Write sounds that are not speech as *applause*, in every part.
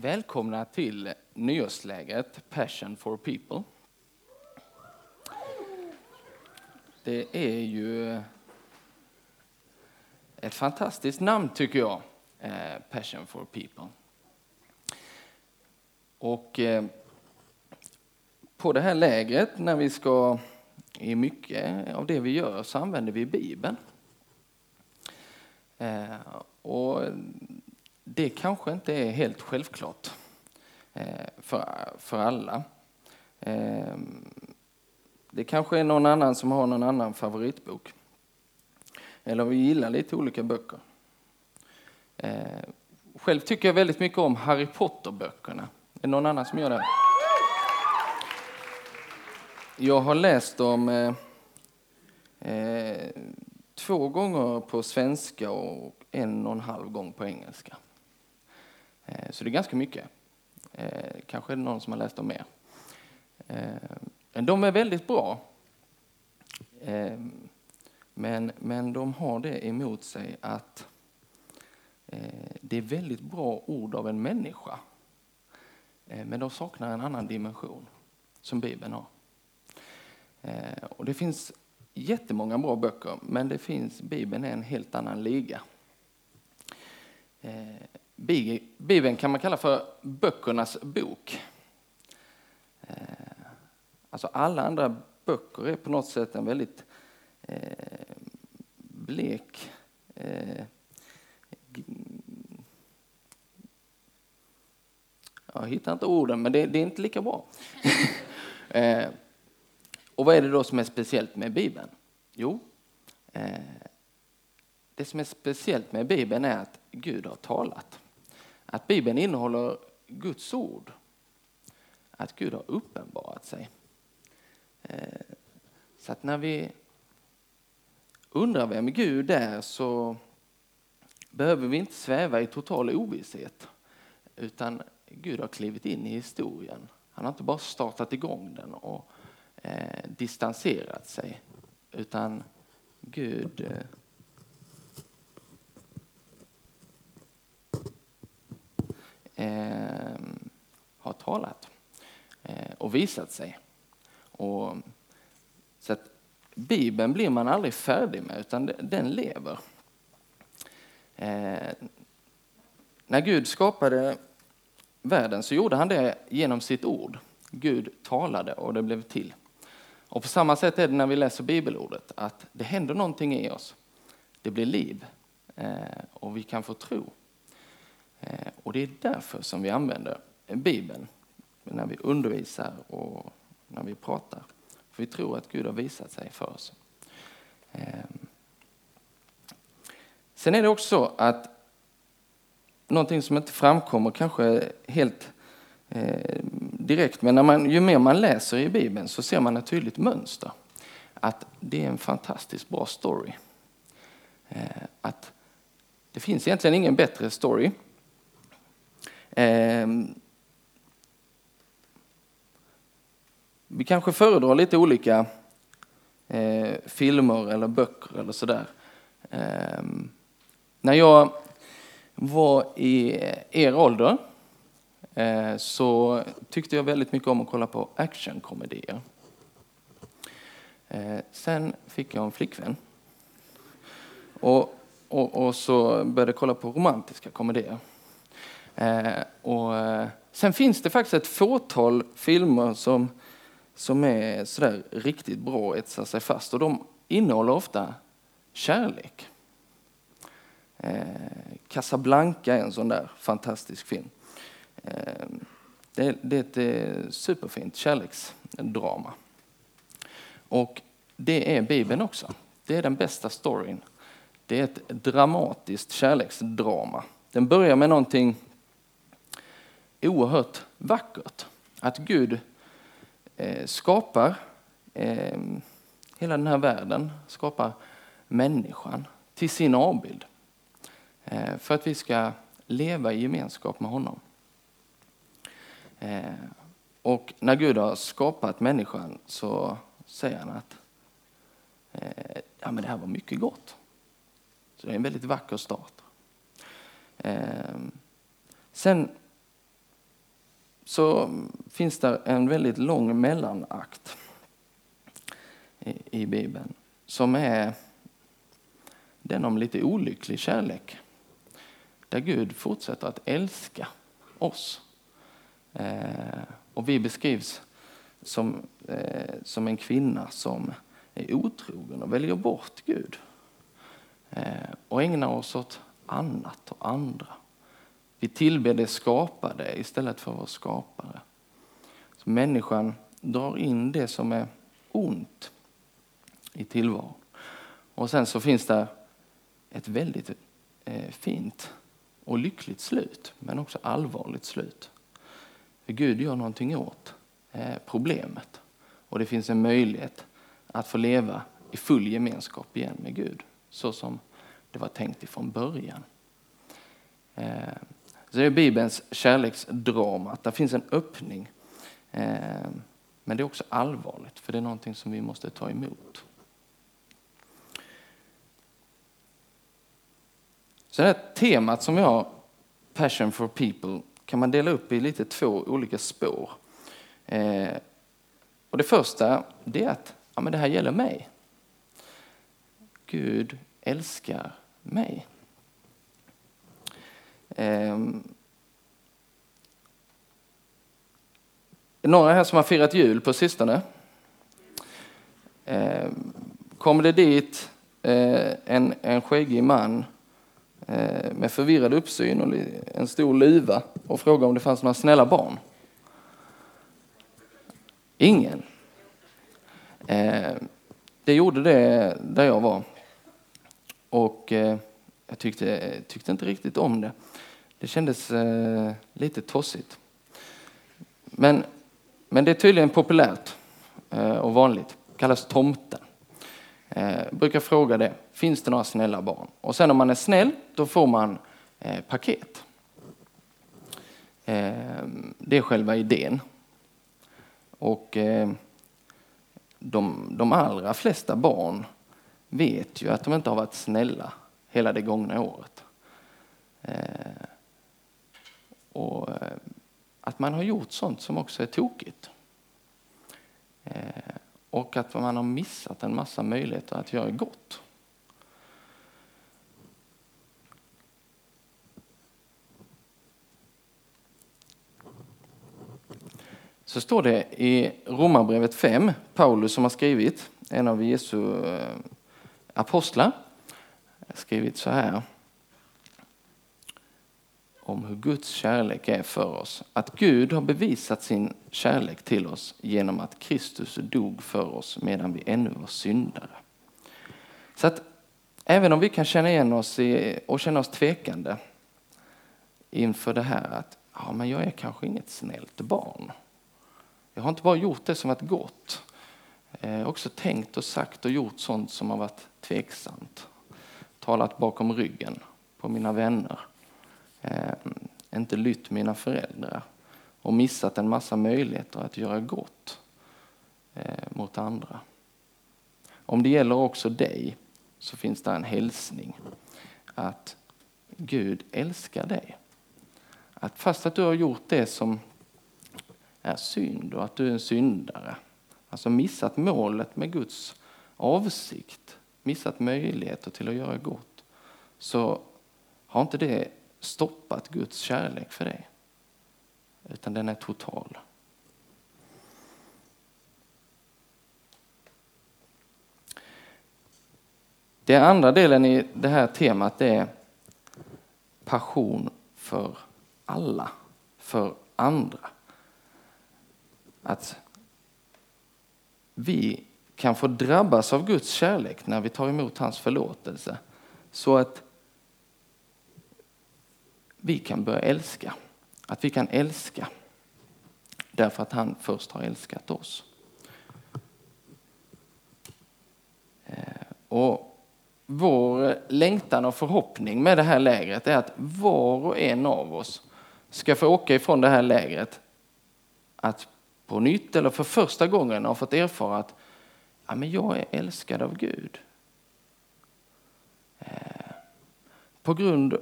Välkomna till nyårslägret Passion for People. Det är ju ett fantastiskt namn tycker jag, eh, Passion for People. Och eh, på det här lägret när vi ska, i mycket av det vi gör så använder vi Bibeln. Eh, och det kanske inte är helt självklart eh, för, för alla. Ehm, det kanske är någon annan som har någon annan favoritbok. Eller vi gillar lite olika böcker. Ehm, själv tycker jag väldigt mycket om Harry Potter-böckerna. Är det någon annan som gör det? Jag har läst dem eh, eh två gånger på svenska och en och en halv gång på engelska. Eh, så det är ganska mycket. Eh, kanske är det någon som har läst dem mer. Eh, men de är väldigt bra. Men, men de har det emot sig att det är väldigt bra ord av en människa. Men de saknar en annan dimension som Bibeln har. Och det finns jättemånga bra böcker, men det finns, Bibeln är en helt annan liga. Bibeln kan man kalla för böckernas bok. Eh, alltså alla andra böcker är på något sätt en väldigt eh, blek eh, jag hittar inte orden, men det, det är inte lika bra. *laughs* Och vad är det då som är speciellt med Bibeln? Jo, eh, det som är speciellt med Bibeln är att Gud har talat. Att Bibeln innehåller Guds ord. Att Gud har uppenbarat sig. Eh, så att när vi undrar vem Gud är så behöver vi inte sväva i total ovisshet. Utan Gud har klivit in i historien. Han har inte bara startat igång den och eh, distanserat sig. Utan Gud eh, eh, har talat eh, och visat sig. Och, så att Bibeln blir man aldrig färdig med, utan den lever. Eh, när Gud skapade världen så gjorde han det genom sitt ord. Gud talade och det blev till. Och på samma sätt är det när vi läser bibelordet, att det händer någonting i oss. Det blir liv eh, och vi kan få tro. Och det är därför som vi använder Bibeln när vi undervisar och när vi pratar. För vi tror att Gud har visat sig för oss. Ehm. Sen är det också så att någonting som inte framkommer kanske helt eh, direkt, men när man, ju mer man läser i Bibeln så ser man ett tydligt mönster. Att det är en fantastiskt bra story. Eh, att det finns egentligen ingen bättre story. Ehm, vi kanske föredrar lite olika eh, filmer eller böcker eller sådär. Ehm, när jag var i er ålder eh, så tyckte jag väldigt mycket om att kolla på actionkomedier. Eh, sen fick jag en flickvän. Och, och, och så började jag kolla på romantiska komedier. Eh, och eh, sen finns det faktiskt ett fåtal filmer som, som är sådär riktigt bra och etsar sig fast. Och de innehåller ofta kärlek. Eh, Casablanca är en sån där fantastisk film. Eh, det, det är ett superfint kärleksdrama. Och det är Bibeln också. Det är den bästa storyn. Det är ett dramatiskt kärleksdrama. Den börjar med någonting oerhört vackert. Att Gud eh, skapar eh, hela den här världen, skapar människan till sin avbild. Eh, för att vi ska leva i gemenskap med honom. Och när Gud har skapat människan så säger han att ja, men det här var mycket gott. Så det är en väldigt vacker start. Sen så finns det en väldigt lång mellanakt i, i Bibeln som är den om lite olycklig kärlek. Där Gud fortsätter att älska oss. Eh, och vi beskrivs som, eh, som en kvinna som är otrogen och väljer bort Gud. Eh, och ägnar oss åt annat och andra. Vi tillber det skapade istället för vår skapare. Så människan drar in det som är ont i tillvaron. Och sen så finns det ett väldigt eh, fint och lyckligt slut, men också allvarligt slut. För Gud gör någonting åt eh, problemet. Och det finns en möjlighet att få leva i full gemenskap igen med Gud, så som det var tänkt ifrån början. Eh, så det är Bibelns kärleksdrama, att det finns en öppning. Eh, men det är också allvarligt, för det är någonting som vi måste ta emot. Så det här temat som vi har, Passion for people, kan man dela upp i lite två olika spår. Eh, och det första det är att ja, men det här gäller mig. Gud älskar mig. Eh, några här som har firat jul på sistone? Eh, kommer det dit eh, en, en skäggig man Eh, med förvirrad uppsyn och en stor luva och frågade om det fanns några snälla barn. Ingen. Eh, det gjorde det där jag var. Och eh, jag tyckte, tyckte inte riktigt om det. Det kändes eh, lite tossigt. Men, men det är tydligen populärt eh, och vanligt. Det kallas tomten. Eh, brukar fråga det, finns det några snälla barn? Och sen om man är snäll, då får man eh, paket. Eh, det är själva idén. Och eh, de, de allra flesta barn vet ju att de inte har varit snälla hela det gångna året. Eh, att man har gjort sånt som också är tokigt. Eh, och att man har missat en massa möjligheter att göra gott. Så står det i Romarbrevet 5, Paulus som har skrivit, en av Jesu eh, apostlar, skrivit så här Guds kärlek är för oss. Att Gud har bevisat sin kärlek till oss genom att Kristus dog för oss medan vi ännu var syndare. Så att även om vi kan känna igen oss i, och känna oss tvekande inför det här att ja, men jag är kanske inget snällt barn. Jag har inte bara gjort det som varit gott. Jag har också tänkt och sagt och gjort sånt som har varit tveksamt. Talat bakom ryggen på mina vänner eh, inte lytt mina föräldrar och missat en massa möjligheter att göra gott eh, mot andra. Om det gäller också dig så finns det en hälsning att Gud älskar dig. Att fast att du har gjort det som är synd och att du är en syndare, alltså missat målet med Guds avsikt, missat möjligheter till att göra gott, så har inte det stoppat Guds kärlek för dig. Utan den är total. Den andra delen i det här temat är passion för alla, för andra. Att vi kan få drabbas av Guds kärlek när vi tar emot hans förlåtelse. Så att vi kan börja älska. Att vi kan älska därför att han först har älskat oss. Eh, och vår längtan och förhoppning med det här lägret är att var och en av oss ska få åka ifrån det här lägret att på nytt eller för första gången ha fått erfara att ja, men jag är älskad av Gud. Eh, på grund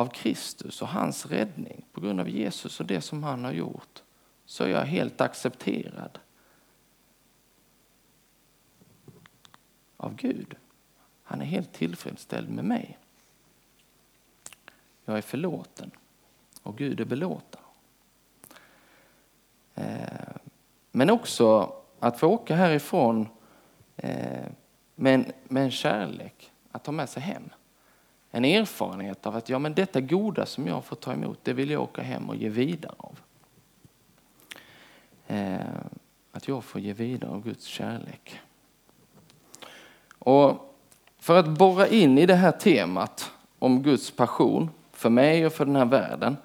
av Kristus och hans räddning, på grund av Jesus och det som han har gjort, så är jag helt accepterad av Gud. Han är helt tillfredsställd med mig. Jag är förlåten och Gud är belåten. Eh, men också att få åka härifrån eh, med en, med en kärlek att ta med sig hem. En erfarenhet av att ja, men detta goda som jag får ta emot, det vill jag åka hem och ge vidare av. Eh, att jag får ge vidare av Guds kärlek. Och för att borra in i det här temat om Guds passion för mig och för den här världen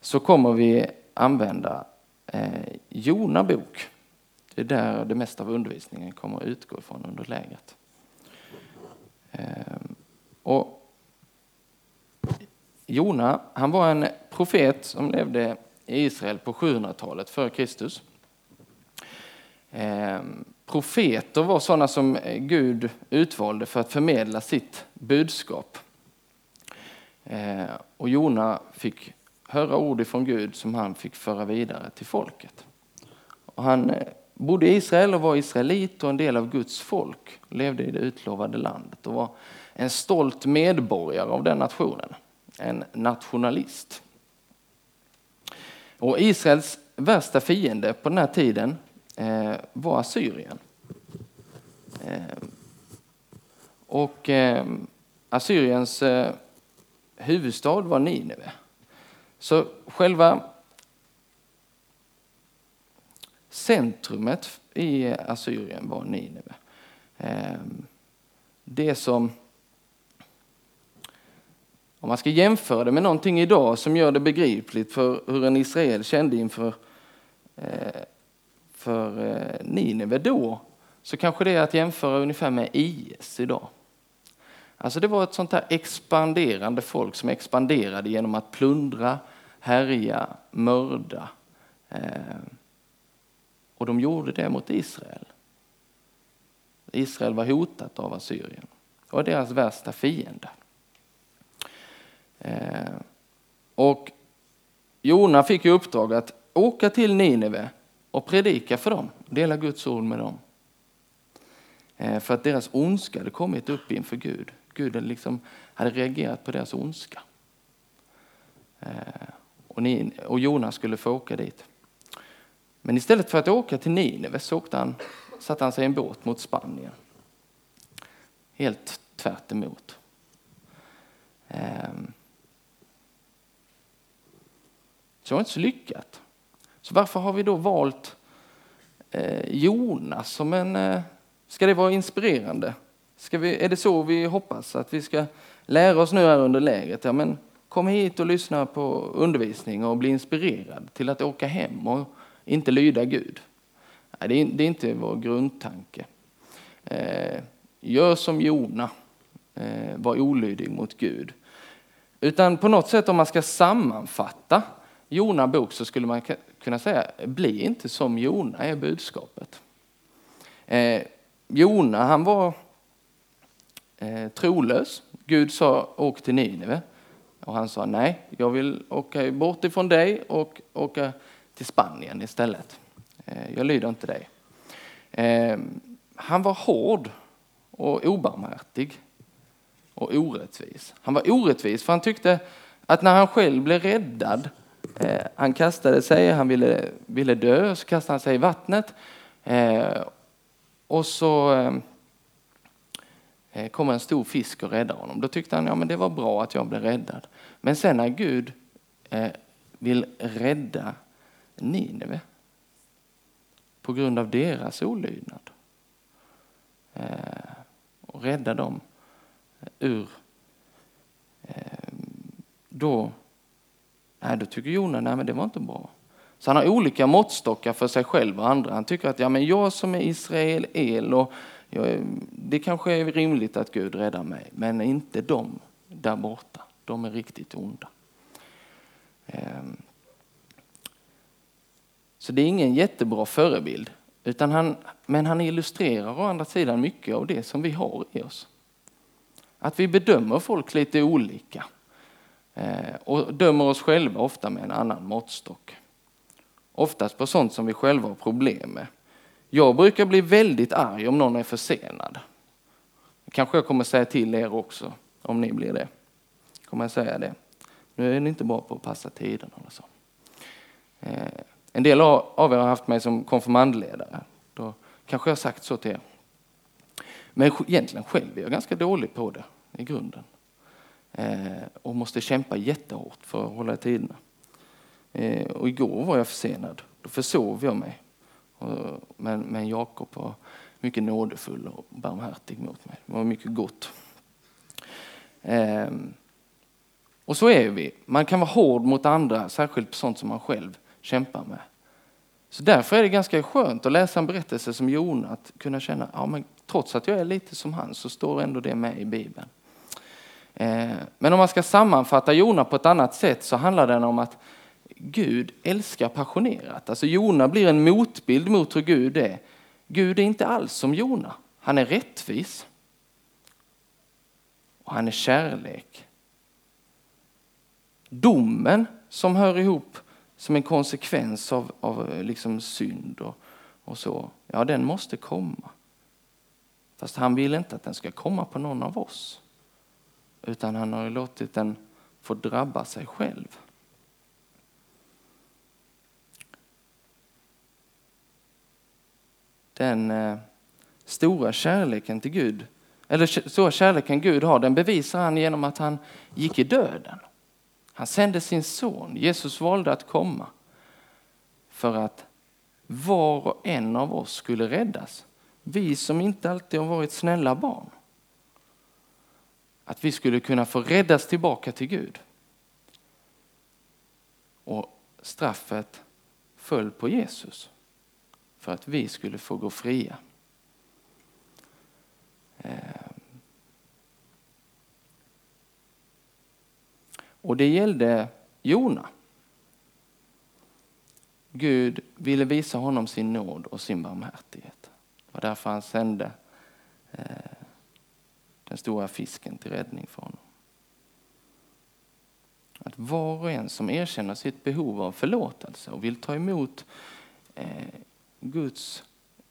så kommer vi använda eh, Jona bok. Det är där det mesta av undervisningen kommer att utgå ifrån under lägret. Eh, och Jona, han var en profet som levde i Israel på 700-talet före Kristus. Eh, profeter var sådana som Gud utvalde för att förmedla sitt budskap. Eh, och Jona fick höra ord ifrån Gud som han fick föra vidare till folket. Och han eh, bodde i Israel och var israelit och en del av Guds folk. Levde i det utlovade landet och var en stolt medborgare av den nationen. En nationalist. Och Israels värsta fiende på den här tiden eh, var Assyrien. Eh, och eh, Assyriens eh, huvudstad var Nineve. Så själva centrumet i Assyrien var Nineve. Eh, det som, om man ska jämföra det med någonting idag som gör det begripligt för hur en Israel kände inför eh, för eh, Nineve då, så kanske det är att jämföra ungefär med IS idag. Alltså det var ett sånt här expanderande folk som expanderade genom att plundra, härja, mörda. Eh, och de gjorde det mot Israel. Israel var hotat av Assyrien. och deras värsta fiende. Eh, och Jona fick i uppdrag att åka till Nineve och predika för dem, dela Guds ord med dem. Eh, för att deras ondska hade kommit upp inför Gud. Gud hade, liksom, hade reagerat på deras ondska. Eh, och, ni, och Jonas skulle få åka dit. Men istället för att åka till Nineve så åkte han, satte han sig i en båt mot Spanien. Helt tvärt emot. Ehm. Så det var inte så lyckat. Så varför har vi då valt eh, Jonas som en... Eh, ska det vara inspirerande? Ska vi, är det så vi hoppas att vi ska lära oss nu här under lägret? Ja, men kom hit och lyssna på undervisning och bli inspirerad till att åka hem och inte lyda Gud. Nej, det, är, det är inte vår grundtanke. Eh, gör som Jona, eh, var olydig mot Gud. Utan på något sätt om man ska sammanfatta Jona bok så skulle man kunna säga, bli inte som Jona är budskapet. Eh, Jona han var eh, trolös. Gud sa åk till Nineve. Och han sa nej, jag vill åka bort ifrån dig och åka till Spanien istället. Eh, jag lyder inte dig. Eh, han var hård och obarmhärtig och orättvis. Han var orättvis för han tyckte att när han själv blev räddad, eh, han kastade sig, han ville, ville dö, så kastade han sig i vattnet. Eh, och så eh, eh kommer en stor fisk och räddar honom. Då tyckte han ja, men det var bra att jag blev räddad. Men sen när Gud eh, vill rädda Nineve på grund av deras olydnad eh, och rädda dem eh, ur eh, då, nej, då tycker Jona nej, men det var inte bra. Så han har olika måttstockar för sig själv och andra. Han tycker att ja, men jag som är Israel, el och jag, det kanske är rimligt att Gud räddar mig, men inte de där borta. De är riktigt onda. Ehm. Så det är ingen jättebra förebild. Utan han, men han illustrerar å andra sidan mycket av det som vi har i oss. Att vi bedömer folk lite olika. Eh, och dömer oss själva ofta med en annan måttstock. Oftast på sånt som vi själva har problem med. Jag brukar bli väldigt arg om någon är försenad. Kanske jag kommer säga till er också, om ni blir det. Kommer jag säga det. Nu är ni inte bra på att passa tiden eller så. Eh, en del av er har haft mig som konfirmandledare. Då kanske jag har sagt så till er. Men egentligen själv är jag ganska dålig på det i grunden. Eh, och måste kämpa jättehårt för att hålla tiderna. Eh, och igår var jag försenad. Då försov jag mig. Men, men Jakob var mycket nådefull och barmhärtig mot mig. Det var mycket gott. Ehm, och så är vi. Man kan vara hård mot andra, särskilt på sånt som man själv kämpar med. Så därför är det ganska skönt att läsa en berättelse som Jona, att kunna känna, ja men trots att jag är lite som han så står ändå det med i Bibeln. Eh, men om man ska sammanfatta Jona på ett annat sätt så handlar den om att Gud älskar passionerat. Alltså Jona blir en motbild mot hur Gud är. Gud är inte alls som Jona. Han är rättvis. Och han är kärlek. Domen som hör ihop som en konsekvens av, av eh, liksom synd och, och så, ja den måste komma. Fast han vill inte att den ska komma på någon av oss. Utan han har låtit den få drabba sig själv. den eh, stora kärleken till Gud, eller stora kärleken Gud har, den bevisar han genom att han gick i döden. Han sände sin son, Jesus valde att komma för att var och en av oss skulle räddas. Vi som inte alltid har varit snälla barn. Att vi skulle kunna få räddas tillbaka till Gud. Och straffet föll på Jesus för att vi skulle få gå fria. Eh. Och det gällde Jona. Gud ville visa honom sin nåd och sin barmhärtighet. Det var därför han sände eh, den stora fisken till räddning för honom. Att var och en som erkänner sitt behov av förlåtelse och vill ta emot eh, Guds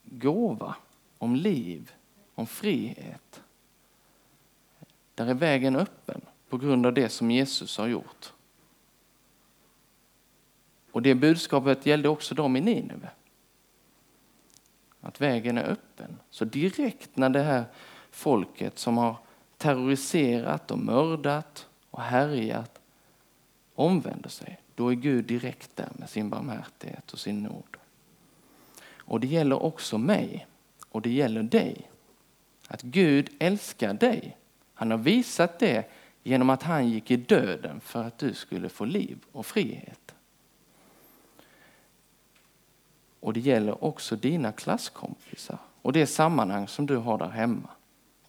gåva om liv, om frihet. Där är vägen öppen på grund av det som Jesus har gjort. Och det budskapet gällde också dem i Nineve. Att vägen är öppen. Så direkt när det här folket som har terroriserat och mördat och härjat omvänder sig, då är Gud direkt där med sin barmhärtighet och sin nåd. Och det gäller också mig och det gäller dig. Att Gud älskar dig. Han har visat det genom att han gick i döden för att du skulle få liv och frihet. Och det gäller också dina klasskompisar och det sammanhang som du har där hemma.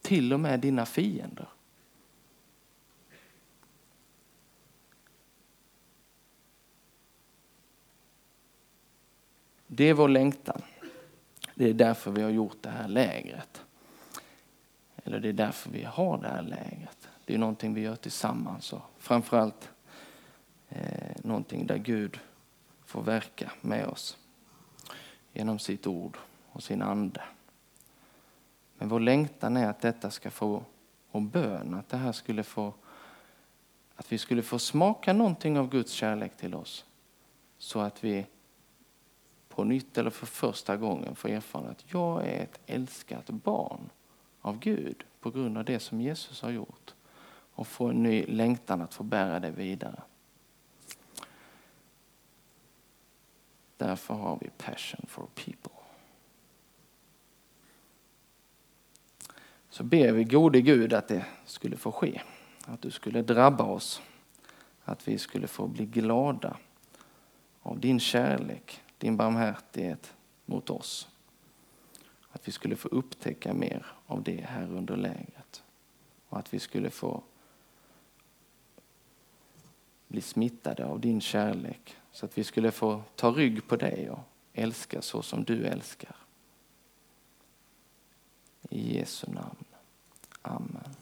Till och med dina fiender. Det är vår längtan. Det är därför vi har gjort det här lägret. Eller det är därför vi har det här lägret. Det är någonting vi gör tillsammans och framförallt eh, någonting där Gud får verka med oss genom sitt ord och sin ande. Men vår längtan är att detta ska få, och bön, att det här skulle få, att vi skulle få smaka någonting av Guds kärlek till oss. Så att vi på nytt eller för första gången får erfara att jag är ett älskat barn av Gud på grund av det som Jesus har gjort och få en ny längtan att få bära det vidare. Därför har vi passion for people. Så ber vi gode Gud att det skulle få ske. Att du skulle drabba oss. Att vi skulle få bli glada av din kärlek, din barmhärtighet mot oss. Att vi skulle få upptäcka mer av det här under lägret. Och att vi skulle få bli smittade av din kärlek. Så att vi skulle få ta rygg på dig och älska så som du älskar. I Jesu namn. Amen.